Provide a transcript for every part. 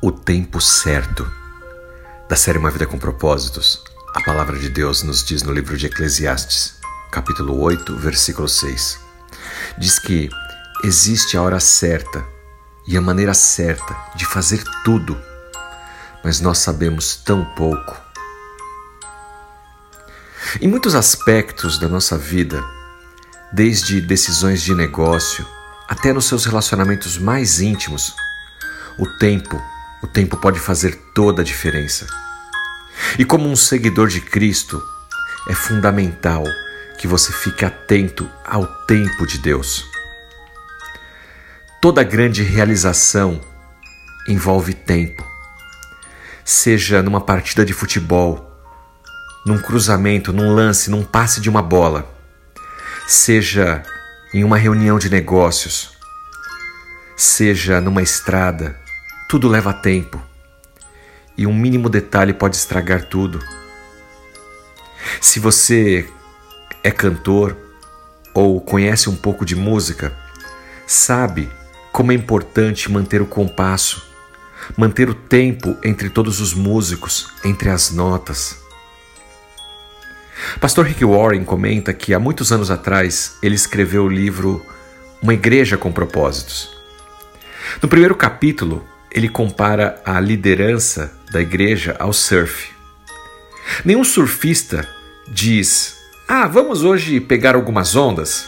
o tempo certo. Da série Uma Vida com Propósitos, a palavra de Deus nos diz no livro de Eclesiastes, capítulo 8, versículo 6. Diz que existe a hora certa e a maneira certa de fazer tudo, mas nós sabemos tão pouco. Em muitos aspectos da nossa vida, desde decisões de negócio até nos seus relacionamentos mais íntimos, o tempo o tempo pode fazer toda a diferença. E como um seguidor de Cristo, é fundamental que você fique atento ao tempo de Deus. Toda grande realização envolve tempo. Seja numa partida de futebol, num cruzamento, num lance, num passe de uma bola, seja em uma reunião de negócios, seja numa estrada, tudo leva tempo e um mínimo detalhe pode estragar tudo. Se você é cantor ou conhece um pouco de música, sabe como é importante manter o compasso, manter o tempo entre todos os músicos, entre as notas. Pastor Rick Warren comenta que há muitos anos atrás ele escreveu o livro Uma Igreja com Propósitos. No primeiro capítulo, ele compara a liderança da igreja ao surf. Nenhum surfista diz: "Ah, vamos hoje pegar algumas ondas".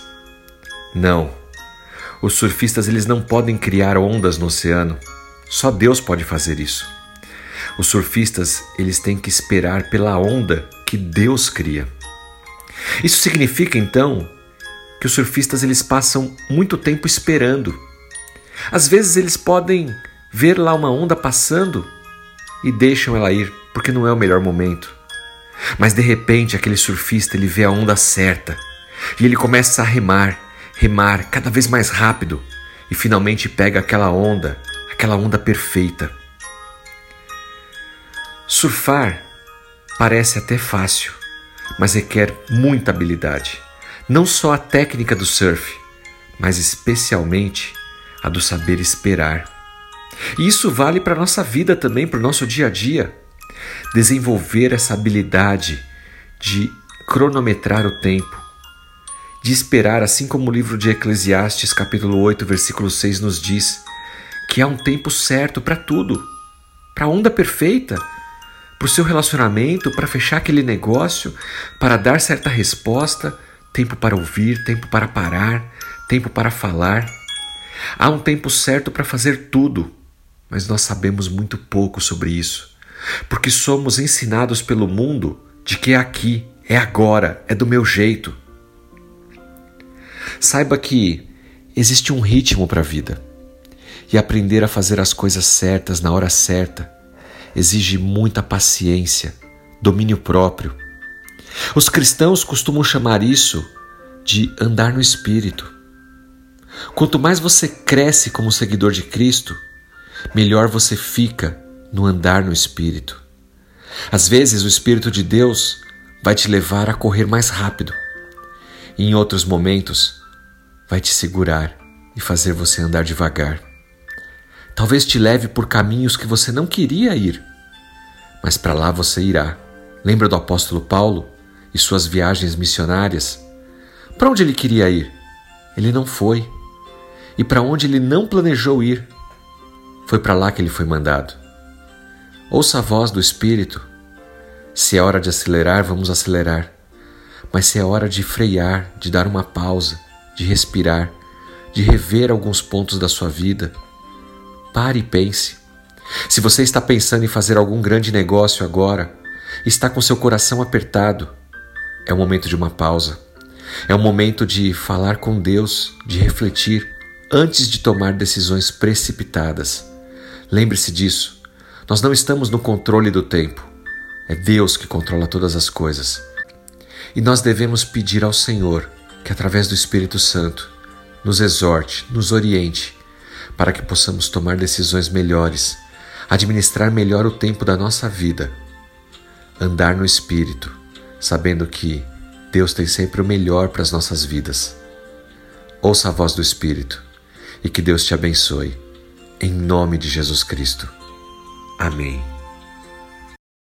Não. Os surfistas eles não podem criar ondas no oceano. Só Deus pode fazer isso. Os surfistas eles têm que esperar pela onda que Deus cria. Isso significa então que os surfistas eles passam muito tempo esperando. Às vezes eles podem ver lá uma onda passando e deixam ela ir, porque não é o melhor momento. Mas de repente aquele surfista ele vê a onda certa e ele começa a remar, remar cada vez mais rápido e finalmente pega aquela onda, aquela onda perfeita. Surfar parece até fácil, mas requer muita habilidade. Não só a técnica do surf, mas especialmente a do saber esperar. E isso vale para a nossa vida também, para o nosso dia a dia. Desenvolver essa habilidade de cronometrar o tempo, de esperar, assim como o livro de Eclesiastes, capítulo 8, versículo 6 nos diz, que há um tempo certo para tudo, para a onda perfeita, para o seu relacionamento, para fechar aquele negócio, para dar certa resposta, tempo para ouvir, tempo para parar, tempo para falar. Há um tempo certo para fazer tudo mas nós sabemos muito pouco sobre isso, porque somos ensinados pelo mundo de que é aqui, é agora, é do meu jeito. Saiba que existe um ritmo para a vida e aprender a fazer as coisas certas na hora certa exige muita paciência, domínio próprio. Os cristãos costumam chamar isso de andar no espírito. Quanto mais você cresce como seguidor de Cristo, melhor você fica no andar no Espírito. Às vezes, o Espírito de Deus vai te levar a correr mais rápido, e em outros momentos, vai te segurar e fazer você andar devagar. Talvez te leve por caminhos que você não queria ir, mas para lá você irá. Lembra do apóstolo Paulo e suas viagens missionárias? Para onde ele queria ir? Ele não foi. E para onde ele não planejou ir, foi para lá que ele foi mandado. Ouça a voz do Espírito. Se é hora de acelerar, vamos acelerar. Mas se é hora de frear, de dar uma pausa, de respirar, de rever alguns pontos da sua vida, pare e pense. Se você está pensando em fazer algum grande negócio agora, está com seu coração apertado, é o momento de uma pausa. É o momento de falar com Deus, de refletir antes de tomar decisões precipitadas. Lembre-se disso. Nós não estamos no controle do tempo. É Deus que controla todas as coisas. E nós devemos pedir ao Senhor que, através do Espírito Santo, nos exorte, nos oriente, para que possamos tomar decisões melhores, administrar melhor o tempo da nossa vida, andar no Espírito, sabendo que Deus tem sempre o melhor para as nossas vidas. Ouça a voz do Espírito e que Deus te abençoe. Em nome de Jesus Cristo. Amém.